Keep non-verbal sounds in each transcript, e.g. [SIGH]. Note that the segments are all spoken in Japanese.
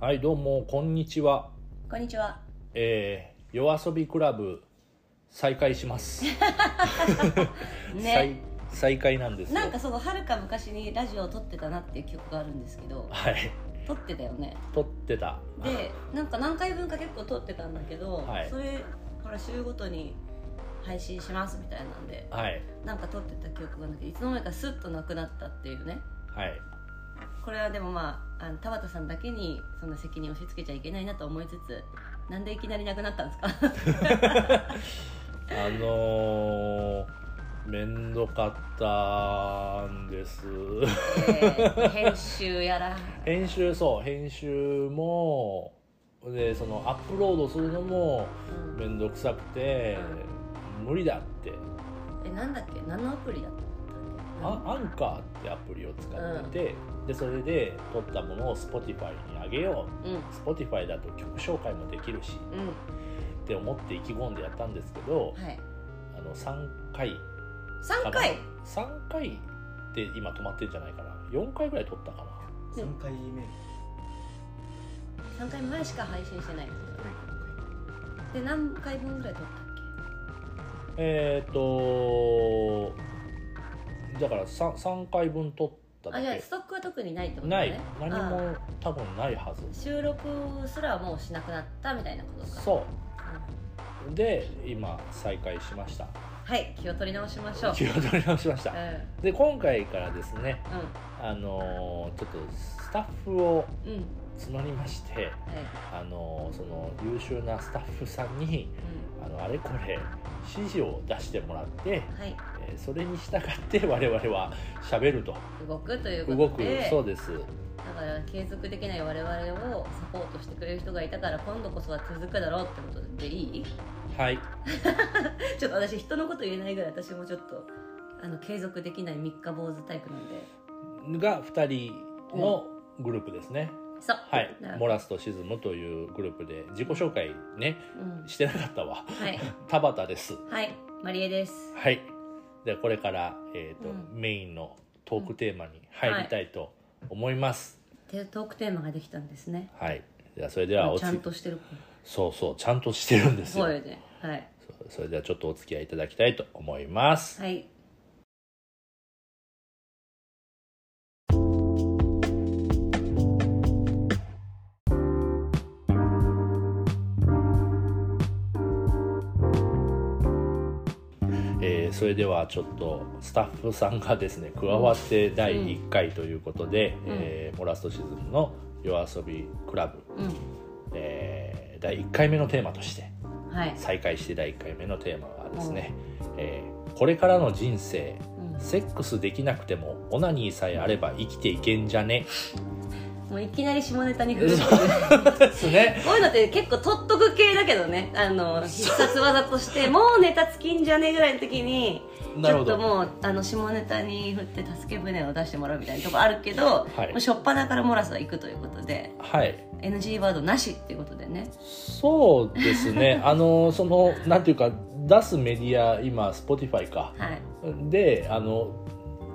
はいどうもこんにちは。こんにちは。えー、夜遊びクラブ再開します、[LAUGHS] ね。再再開なんですよ。なんかそのはるか昔にラジオを撮ってたなっていう記憶があるんですけど、はい。撮ってたよね。撮ってた。で、なんか何回分か結構撮ってたんだけど、はい。それほら週ごとに配信しますみたいなんで、はい。なんか撮ってた記憶があるんだけど、いつの間にかスッとなくなったっていうね。はい。これはでもまあ、あの田畑さんだけにそんな責任を押し付けちゃいけないなと思いつつ、なんでいきなりなくなったんですか？[LAUGHS] あのー、めんどかったんですえー編集やら。編集そう編集もでそのアップロードするのもうんめんどくさくて、無理だってえ、なんだっけ、何のアプリだったアンカーってアプリを使ってて、でそれで撮ったものを Spotify にあげよう。ん、う Spotify だと曲紹介もできるしうん、って思って意気込んでやったんですけど、はい。あの3回。三回？3回って今止まってるんじゃないかな。4回ぐらい撮ったかな。うん3回目。三回前しか配信してない。で何回分ぐらい撮ったっえっ、とだから 3, 3回分撮ったけ。あじゃあストックは特にないってことない。ね何あも多分ないはず。収録すらもうしなくなったみたいなことか。そう。で今再開しました。はい気を取り直しましょう。気を取り直しました。うで今回からですねあのーちょっとスタッフをんうん。うん募りましてはい。あのーその優秀なスタッフさんにあのあれこれ指示を出してもらって、うんはい。えーそれに従って我々は喋ると。動くというこ動くとでそうです。だから継続できない我々をサポートしてくれる人がいたから今度こそは続くだろうってことでいい？はい。[LAUGHS] ちょっと私人のこと言えないぐらい私もちょっとあの継続できない三日坊主タイプなんで。が2人のグループですね、そう。はい。モラスとシズムというグループで自己紹介ねうん。してなかったわ。はい。[LAUGHS] 田畑です。はい。マリエです。はい。でこれから、えーとうん。メインのトークテーマに入りたいと思います、でトークテーマができたんですね。はい。ではそれではおちゃんつとしてるそうそうちゃんとしてるんですよ。声ではい。それではちょっとお付き合いいただきたいと思います。はいそれではちょっとスタッフさんがですね加わって第1回ということで、うん。えーモラストシズムの夜遊びクラブ、うん。えー第1回目のテーマとしてはい、再開して第1回目のテーマはですね、えーこれからの人生うん、セックスできなくてもオナニーさえあれば生きていけんじゃね？もういきなり下ネタに振る。っていうね。こういうのって結構取っとく系だけどね。あの必殺技として [LAUGHS] もうネタ尽きんじゃねえぐらいの時にちょっともうあの下ネタに振って助け舟を出してもらうみたいなとこあるけど、はい。もう初っ端からモラスは行くということではい。NG ワードなしっていうことでね。そうですね。[LAUGHS] あのそのなんていうか出すメディア今 Spotify か。はい。であの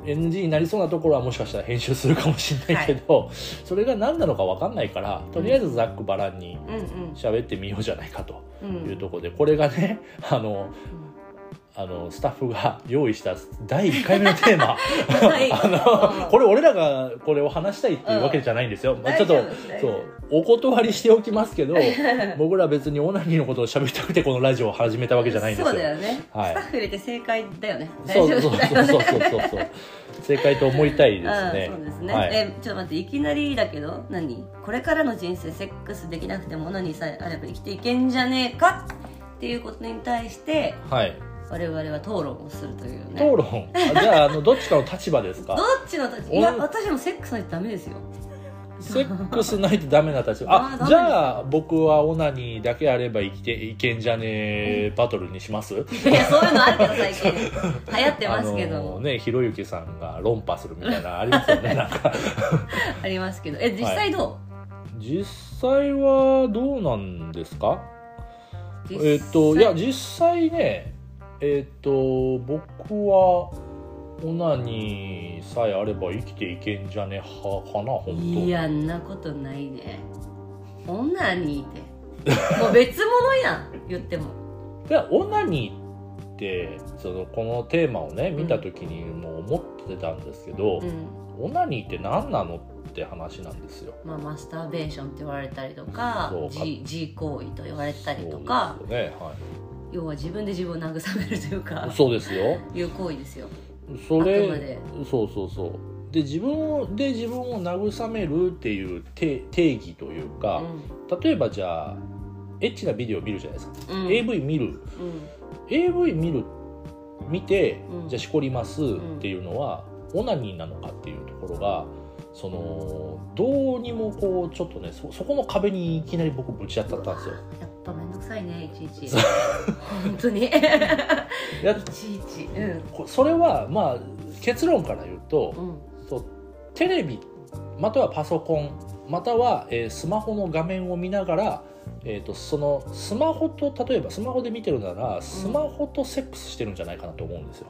NG になりそうなところはもしかしたら編集するかもしれないけど、それが何なのか分かんないからとりあえずざっくばらんにうん喋ってみようじゃないかというところで、これがねあのあのスタッフが用意した第1回目のテーマ。はい。[LAUGHS] あのこれ俺らがこれを話したいっていうわけじゃないんですよ、まあ、ちょっとそ夫うお断りしておきますけど [LAUGHS] 僕ら別にオナニーのことを喋りたくてこのラジオを始めたわけじゃないんですよ。そうだよね、はい。スタッフ入れて正解だよね。そうそうそうそうそうそう。正解と思いたいですあね。あそうですね、はい、えちょっと待っていきなりだけど何？これからの人生セックスできなくても何さえあれば生きていけんじゃねえかっていうことに対してはい、我々は討論をするというね。討論？あじゃああのどっちかの立場ですか？どっちの立場？いやお私もセックスないとダメですよ。セックスないとダメな立場。あ [LAUGHS] あじゃあ僕はオナニーだけあれば生きていけんじゃねえバトルにします？いやそういうのあるけど最近。[LAUGHS] 流行ってますけどあのねひろゆきさんが論破するみたいなのありますよね [LAUGHS] なんか。ありますけど。え実際ど実際はどうなんですか？う、えっ、といや実際ねえっ、と僕はオナニーさえあれば生きていけんじゃねはかな本当いやんなことないね。女にって。もう別物やん [LAUGHS] 言っても。でオナニーってそのこのテーマをね見た時にもう思ってたんですけど、うん。オナニーって何なのって話なんですよ。まあ、マスターベーションって言われたりとかそう G, G 行為と言われたりとか。そうですよね、は要は自分で自分を慰めるというかい、そうですよ。いう行為ですよ。それで。そうそうそう。で自分をで自分を慰めるっていう定定義というか、例えばじゃあエッチなビデオ見るじゃないですか、うん、うん。AV 見る AV 見る見て、うん。じゃあしこりますっていうのは、オナニーなのかっていうところがそのどうにもこうちょっとねそそこの壁にいきなり僕ぶち当たったんですよ。ぱめんどくさいねいちいち。本当に。いちいち。うん。こそれはまあ結論から言うと、うん。そうテレビまたはパソコンまたは、えースマホの画面を見ながら、えー、とそのスマホと例えばスマホで見てるならスマホとセックスしてるんじゃないかなと思うんですよ。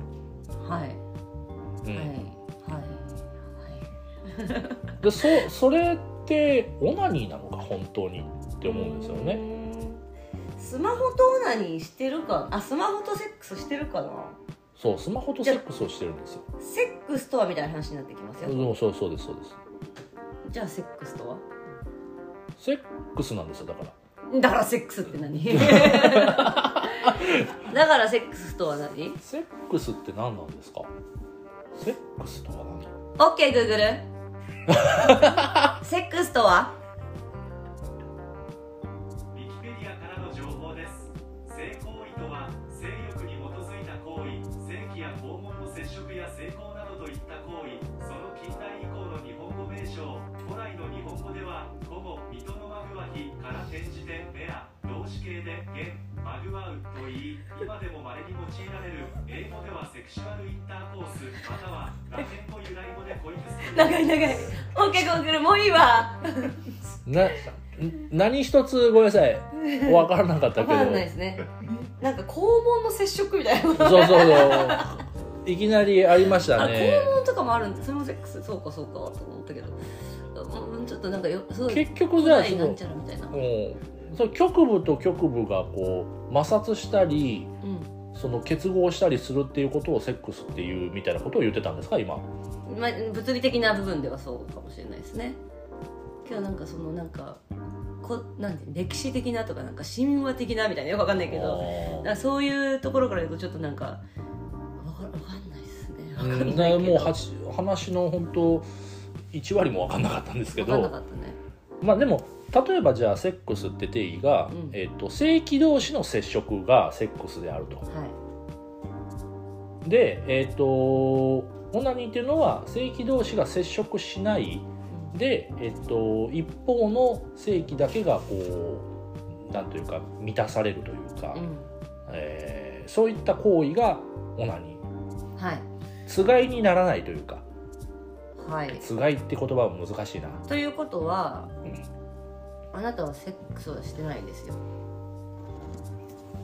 はい。うん。はい。はい。でそそれってオナニーなのか本当にって思うんですよね。スマホとオナニーしてるかあスマホとセックスしてるかな？そうスマホとセックスをしてるんですよ。セックスとはみたいな話になってきますよ。そうそうそうですそうです。じゃあセックスとは？セックスなんですよだから。だからセックスって何？[LAUGHS] だからセックスとは何？セックスって何なんですか？セックスとは何 ?OK グーグル。セックスとは？でゲンマグワウと言い今でも稀に用いられる英語ではセクシュアルインターコースまたはラテン語由来語でコイプス長い長い OK グーグルもういいわな何一つごめんなさい。分からなかったけど。わかんないですね。なんか肛門の接触みたいな。そうそうそう。いきなりありましたあね肛門とかもあるんだそれもセックスそうかそうかと思ったけど。うんちょっとなんかよすごい結局じゃあその古代なんちゃらみたいなその局部と局部がこう摩擦したりうん。その結合したりするっていうことをセックスっていうみたいなことを言ってたんですか今？まあ、物理的な部分ではそうかもしれないですね。今日なんかそのなんかこなんて歴史的なとかなんか神話的なみたいなよくわかんないけど。なんかそういうところから言うとちょっとなんかわかわかんないですね。わかんうんないけど。もう話の本当1割も分かんなかったんですけわかんなどかったね。まあでも例えばじゃあセックスって定義が、うん。えっと性器同士の接触がセックスであると。はい。でえっ、とオナニーっていうのは性器同士が接触しない。で、えっと、一方の性器だけがこうなんというか満たされるというか、うん、えーそういった行為がオナニーはい。つがいにならないというか。はい。つがいって言葉は難しいな、ということはうんあなたはセックスはしてないんですよ。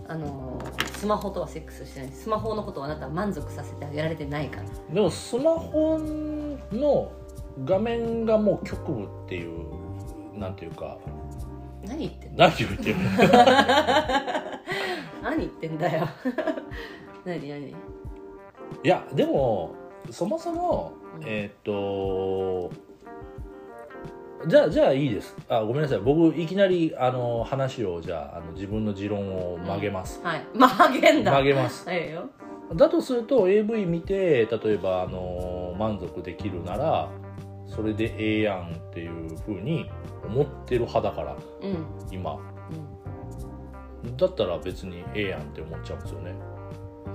あのスマホとはセックスしてない。スマホのことをあなたは満足させてあげられてないから。でもスマホの画面がもう局部っていうなんていうか。何言ってんの？何言ってる？の [LAUGHS] 何言ってんだよ。[LAUGHS] 何何？いやでもそもそもうん。えーっとじゃあじゃあいいです。あごめんなさい。僕いきなりあの話をじゃああの自分の持論を曲げます、はい。曲げんだ。曲げます。はいよ。だとすると AV 見て例えばあの満足できるならそれでええやんっていうふうに思ってる派だからうん。今。だったら別にええやんって思っちゃうんですよね。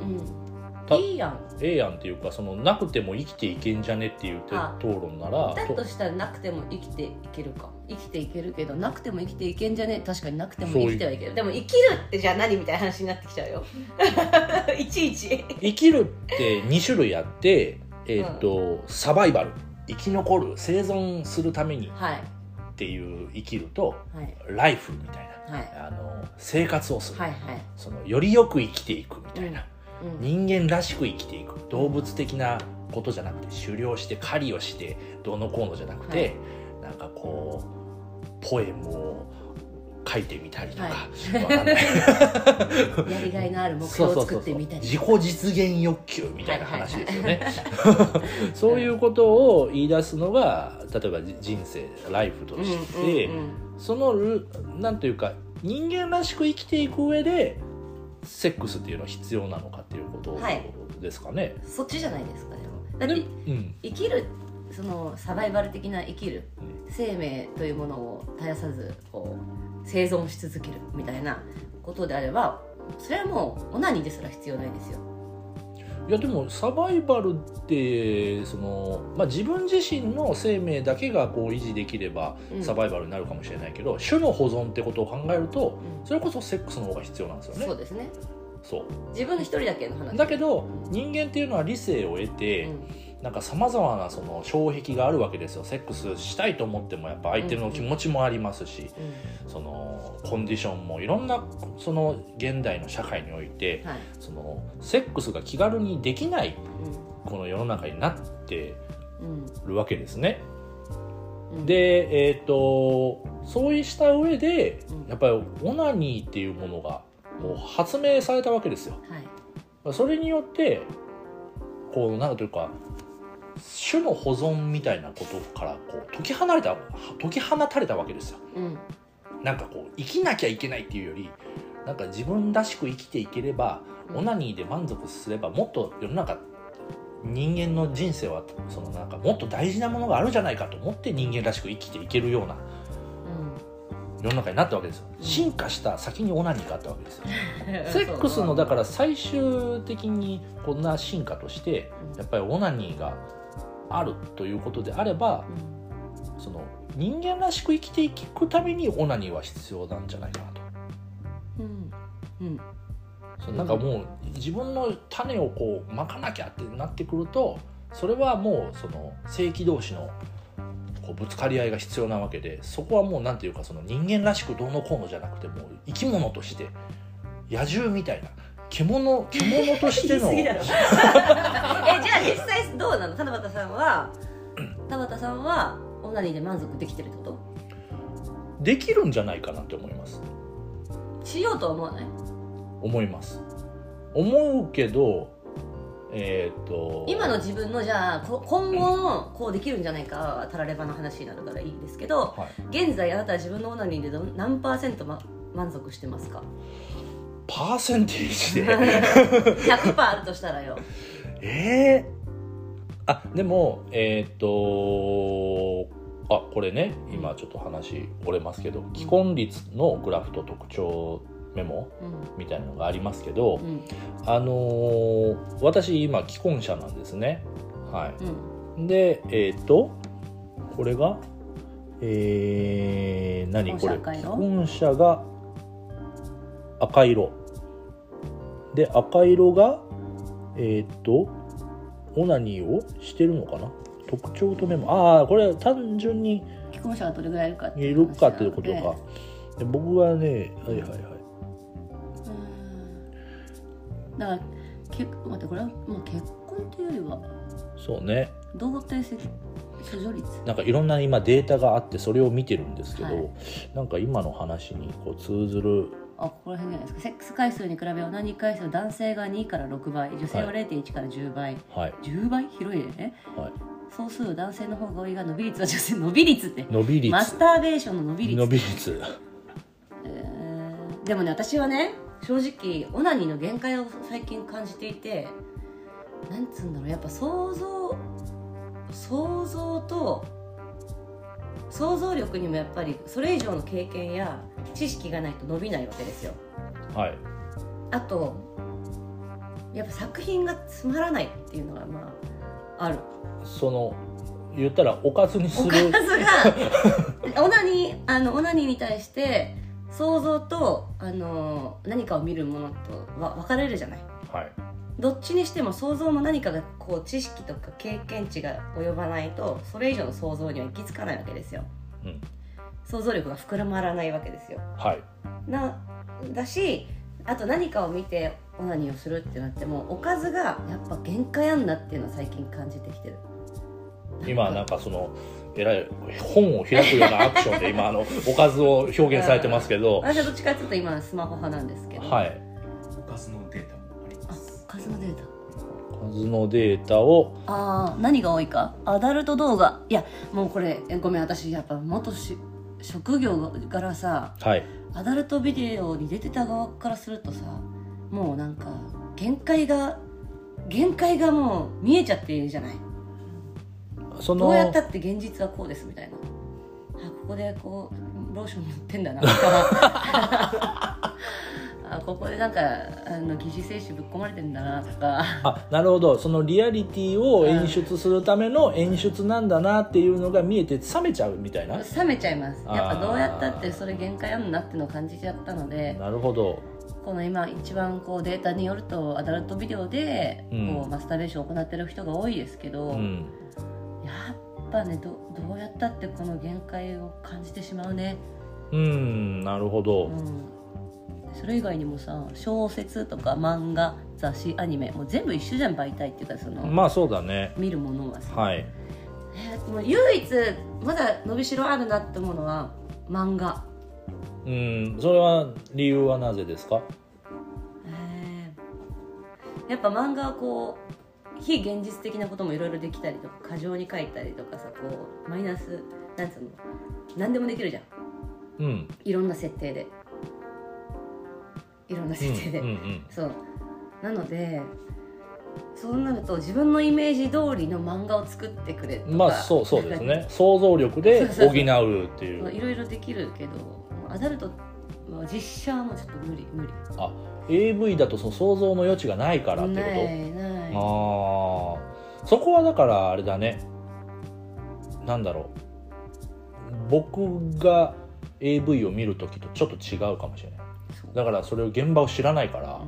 うんいいやん。ええやんっていうかそのなくても生きていけんじゃねっていう討論ならだとしたらなくても生きていけるか。生きていけるけどなくても生きていけんじゃね？確かになくても生きてはいける。でも生きるってじゃあ何みたいな話になってきちゃうよ。[LAUGHS] いちいち。生きるって2種類あって、えーっとサバイバル。生き残る。生存するために。はい。っていう生きるとはい。ライフみたいな。はい。あの生活をする、はいはい。そのよりよく生きていくみたいな、うん人間らしく生きていく。動物的なことじゃなくて狩猟して狩りをしてどうのこうのじゃなくて、なんかこうポエムを書いてみたりとか、はい。やりがいのある目標を作ってみたり自己実現欲求みたいな話ですよね、[LAUGHS] そういうことを言い出すのが例えばじ人生ライフとして、そのルなんていうか人間らしく生きていく上でセックスっていうのは必要なのかっていうことはい。ですかね、そっちじゃないですかでも。だってでうん。生きるそのサバイバル的な生きる生命というものを絶やさずこう生存し続けるみたいなことであればそれはもうオナニーですら必要ないですよいやでもサバイバルってその、まあ、自分自身の生命だけがこう維持できればうん。サバイバルになるかもしれないけど、種の保存ってことを考えるとうん。それこそセックスの方が必要なんですよね。そうですね。そう。自分の一人だけの話。だけど人間っていうのは理性を得て、なんかさまざまなその障壁があるわけですよ。セックスしたいと思ってもやっぱ相手の気持ちもありますし、うん。そのコンディションもいろんなその現代の社会においてはい。そのセックスが気軽にできないこの世の中になってうんるわけですね。うん。で、えー、とそうした上でうん。やっぱりオナニーっていうものがもう発明されたわけですよ。はい。それによってこうなんというか種の保存みたいなことからこう解き放れた解き放たれたわけですよ。うん。なんかこう生きなきゃいけないっていうよりなんか自分らしく生きていければ、うん。オナニーで満足すればもっと世の中人間の人生はそのなんかもっと大事なものがあるんじゃないかと思って人間らしく生きていけるような世の中になったわけですよ。うん。進化した先にオナニーがあったわけですよ。[LAUGHS] うんセックスのだから最終的にこんな進化としてうんやっぱりオナニーがあるということであればうんその人間らしく生きていくためにオナニーは必要なんじゃないかなと。うん。うん。そのなんかもう自分の種をこうまかなきゃってなってくるとそれはもうその正規同士のこうぶつかり合いが必要なわけでそこはもうなんていうかその人間らしくどうのこうのじゃなくてもう生き物として野獣みたいな獣獣としての [LAUGHS] [LAUGHS] えじゃあ実際どうなの？田畑さんは田畑さんはオナニーで満足できてるってこできるんじゃないかなって思います。としようとは思わない？思います。思うけどえっ、と今の自分のじゃあこ今後のこうできるんじゃないかはたらればの話になるからいいんですけどはい、現在あなたは自分のオナニーで何パーセント、ま、満足してますか？パーセンテージで？[LAUGHS] 100%あるとしたらよええあでもえっ、とあこれね今ちょっと話折れますけど既婚率のグラフと特徴メモうん。みたいなのがありますけど、うん。あのー私今既婚者なんですね。はうん。いでえっ、とこれがえー、何？これ既婚者が赤色。で赤色がえっ、とオナニーをしてるのかな？特徴とメモ。ああこれは単純に既婚者がどれぐらいいるかっていいうるかっていうことか。でで僕はねはいはいはい。うん。だから結待ってこれはもう結婚というよりはそうね。童貞性処女率？なんかいろんな今データがあってそれを見てるんですけど、はい。なんか今の話にこう通ずるあここら辺じゃないですか。セックス回数に比べオナニー回数は男性が2から6倍女性ははい0.1から10倍、はい。10倍？広いね。はい。総数男性の方が多いが伸び率は女性伸び率って。伸び率。マスターベーションの伸び率。伸び率。えーでもね私はね正直オナニーの限界を最近感じていてなんつうんだろう。やっぱ想像想像と想像力にもやっぱりそれ以上の経験や知識がないと伸びないわけですよ。はい。あとやっぱ作品がつまらないっていうのがまあある。その言ったらおかずにすおるかずが [LAUGHS] オナニーあのオナニーに対して想像とあの何かを見るものとわ分かれるじゃない。はい。どっちにしても想像も何かがこう知識とか経験値が及ばないとそれ以上の想像には行き着かないわけですよ。うん想像力が膨らまらないわけですよ。はい。なだしあと何かを見てオナニーをするってなってもおかずがやっぱ限界あんなっていうのを最近感じてきてる。今なんかそのえらい本を開くようなアクションで今あのおかずを表現されてますけど。私はどっちかっていうと今スマホ派なんですけど。はい。おかずのデータもありまあす数のデータ。おかずのデータをああ何が多いか？アダルト動画。いやもうこれえごめん私やっぱ元し職業からさはい。アダルトビデオに出てた側からするとさもうなんか限界が限界がもう見えちゃっているじゃない？そのどうやったって現実はこうですみたいな。あここでこうローション塗ってんだなとか [LAUGHS] あここでなんかあの疑似精子ぶっ込まれてんだなとか。あなるほど。そのリアリティを演出するための演出なんだなっていうのが見えて冷めちゃうみたいな？冷めちゃいます。やっぱどうやったってそれ限界あるなっていうのを感じちゃったので。なるほど。この今一番こうデータによるとアダルトビデオでうん。こうマスターベーションを行ってる人が多いですけど、うん。やっぱねどどうやったってこの限界を感じてしまうね、うんなるほど、うん、それ以外にもさ小説とか漫画雑誌アニメもう全部一緒じゃん媒体っていうかその、まあそうだね。見るものはさ、はい。えーもう唯一まだ伸びしろあるなって思うのは漫画。うんそれは理由はなぜですか？えーやっぱ漫画はこう非現実的なこともいろいろできたりとか過剰に書いたりとかさこうマイナスなんつうの何でもできるじゃん。うん。いろんな設定でいろんな設定で、うんうんそう。なのでそうなると自分のイメージ通りの漫画を作ってくれとか。うんまあそうそうですね。想像力で補そうっていう。いろいろできるけどアダルトは実写はもうちょっと無理無理。あ AV だとその想像の余地がないからってこと？ないない。ああそこはだからあれだね。なんだろう。僕が AV を見る時とちょっと違うかもしれないだからそれを現場を知らないから、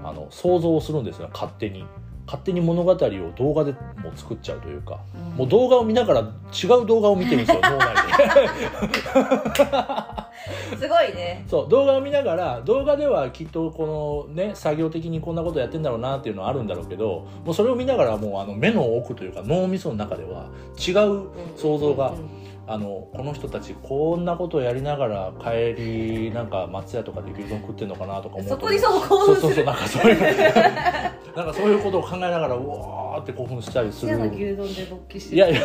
うん。あの想像をするんですよ勝手に。勝手に物語を動画でもう作っちゃうというか、うん。もう動画を見ながら違う動画を見てるんですよ [LAUGHS] 脳内で。すごいね。そう動画を見ながら動画ではきっとこのね作業的にこんなことやってんだろうなっていうのはあるんだろうけどもうそれを見ながらもうあの目の奥というか脳みその中では違う想像が、うんあのこの人たちこんなことをやりながら帰りなんか松屋とかで牛丼食ってんのかなとか思うとそこにそう興奮する。そうそうそうなんかそういう [LAUGHS] なんかそういうことを考えながらうわーって興奮したりする。牛丼で勃起していやいや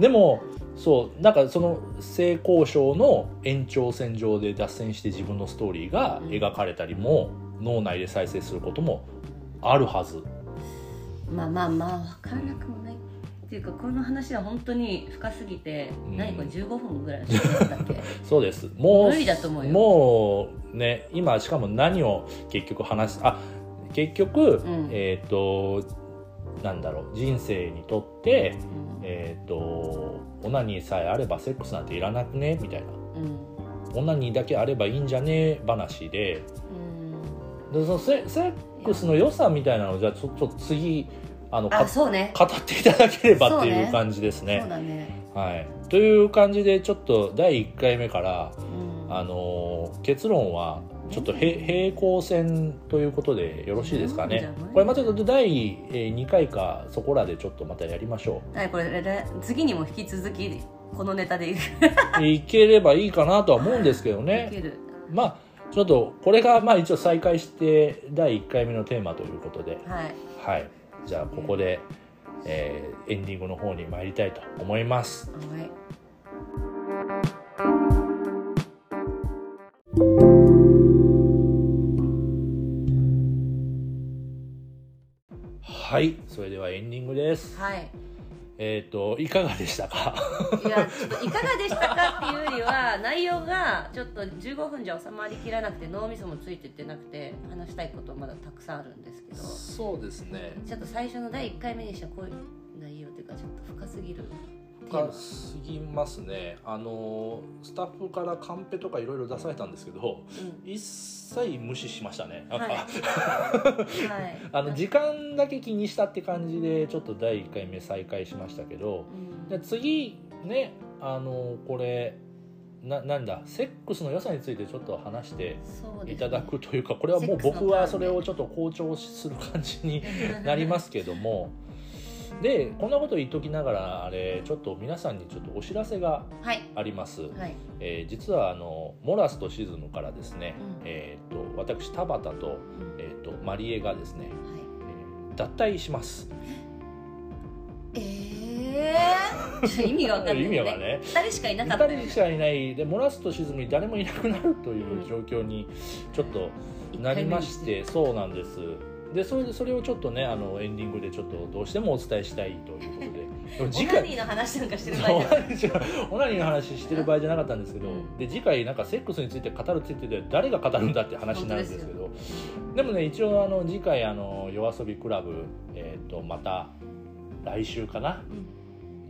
でもそうなんかその性交渉の延長線上で脱線して自分のストーリーが描かれたりも、脳内で再生することもあるはず。まあまあまあ分からなくもないっていうかこの話は本当に深すぎて、うん。何これ15分ぐらい [LAUGHS] そうです。もう無理だと思うよ。もうね今しかも何を結局話すあ結局、ん。えっ、となんだろう人生にとってうん。えっ、とオナニーさえあればセックスなんていらなくね？みたいな。うん。オナニーだけあればいいんじゃね？話で。うん。でそのセセックスの良さみたいなのをじゃあちょっと次あのかあそうね。語っていただければっていう感じですそうね。だね。はい、という感じでちょっと第1回目から、うん。あのー結論はちょっとへ平行線ということでよろしいですかね。これまた第2回かそこらでちょっとまたやりましょはいこれれ次にも引き続きこのネタで [LAUGHS] いければいいかなとは思うんですけどいね。ける。まあちょっとこれがまあ一応再開して第1回目のテーマということで、はい。はい、じゃあここで、えーエンディングの方に参りたいと思います。はいはい、それではエンディングです。はいえっ、といかがでしたか？いやちょっといかがでしたかっていうよりは内容がちょっと15分じゃ収まりきらなくて脳みそもついてってなくて話したいことまだたくさんあるんですけどそうですね。ちょっと最初の第1回目にしてはこういう内容というかちょっと深すぎるテーマ深すぎますね。あのスタッフからカンペとかいろいろ出されたんですけど、うん。一切無視しましたね。なんか、はい。[LAUGHS] はい。あの時間だけ気にしたって感じでちょっと第1回目再開しましたけど、うん。で次ねあのこれななんだセックスの良さについてちょっと話していただくというかこれはもう僕はそれをちょっと強調する感じに [LAUGHS] なりますけどもでこんなこと言っときながらあれちょっと皆さんにちょっとお知らせがはい。あります、はい。えー実はあのモラスとシズムからですね、うん。えー、と私田畑と,、えー、とマリエがですね、はい。えー脱退します。ええー、意味がわかんない、意味がね。二人しかいなかった。よ2人しかいない。でモラスとシズムに誰もいなくなるという状況にちょっとなりまして、そうなんですでそれでそれをちょっとねあのエンディングでちょっとどうしてもお伝えしたいということで。[LAUGHS] でもオナニーの話なんかしてる場合オじゃない。オナニーの話してる場合じゃなかったんですけど、うん。で次回なんかセックスについて語るって言ってて誰が語るんだって話になるんですけど。でもね一応あの次回あの夜遊びクラブ、えー、とまた来週かな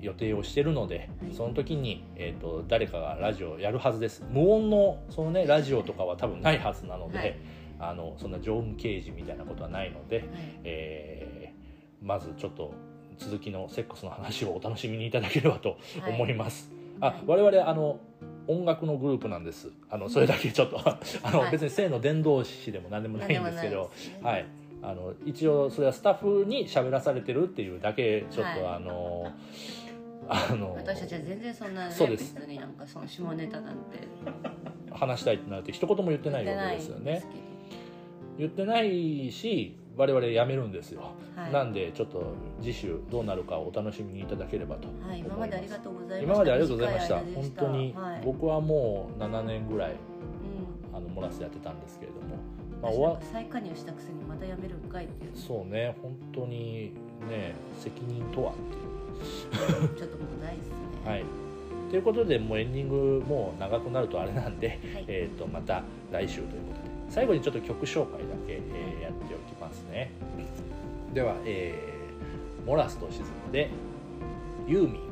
予定をしてるので、はい。その時に、えー、と誰かがラジオをやるはずです。無音のそのねラジオとかは多分ないはずなので、はいあのそんな常務刑事みたいなことはないので、はい。えーまずちょっと続きのセックスの話をお楽しみにいただければとはい。思います。はい。あ我々あの音楽のグループなんです。あのそれだけちょっと [LAUGHS] あの、はい。別に性の伝道師でも何でもないんですけどねはい。あの一応それはスタッフに喋らされてるっていうだけちょっと、はい。あの [LAUGHS] あの私たちは全然そんなねそうです。別になんかその下ネタなんて。話したいってなると一言も言ってないわけですよね言ってないし我々辞めるんですよ、はい。なんでちょっと次週どうなるかをお楽しみにいただければと思います、はい、今までありがとうございました。今までありがとうございました。本当に、はい。僕はもう7年ぐらいうん。あのモラスやってたんですけれども、まあ、再加入したくせにまた辞めるんかいっていう。そうね本当にね責任とはっていう。ちょっともうないですね。はい。ということでもうエンディングもう長くなるとあれなんで、はい。えー、とまた来週ということで最後にちょっと曲紹介だけ、えーやっておきますね。では、えーモラスとシズムでユーミン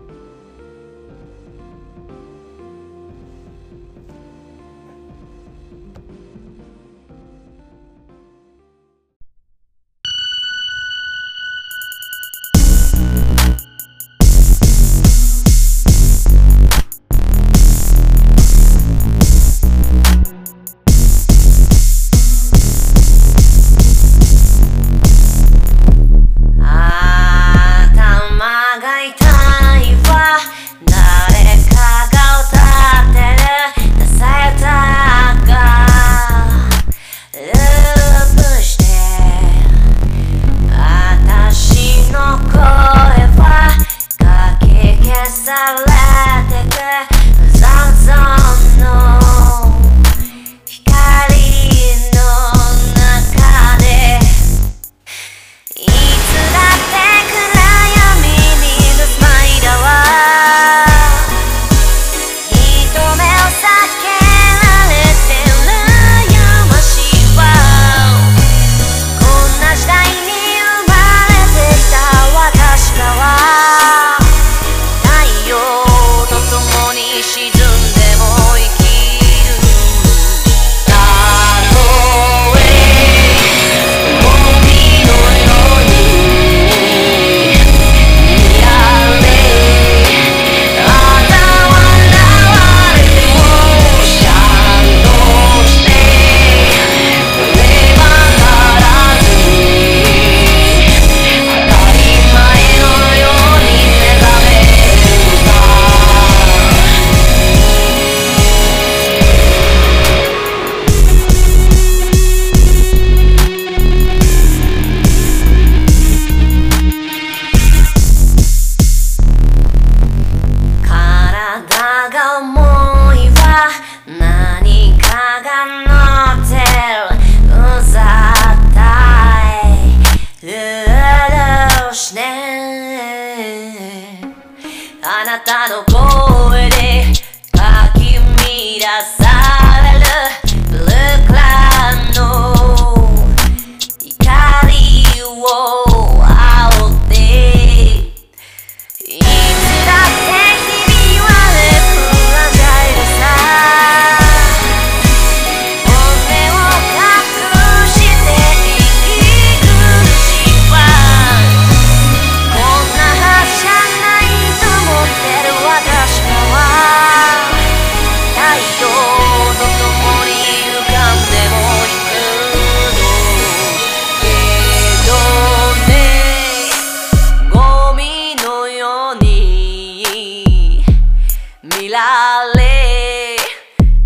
られ。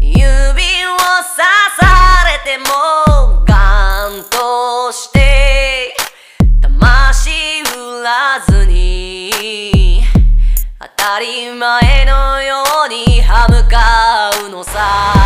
指を刺されてもガンとして。魂売らずに。当たり前のように歯向かうのさ。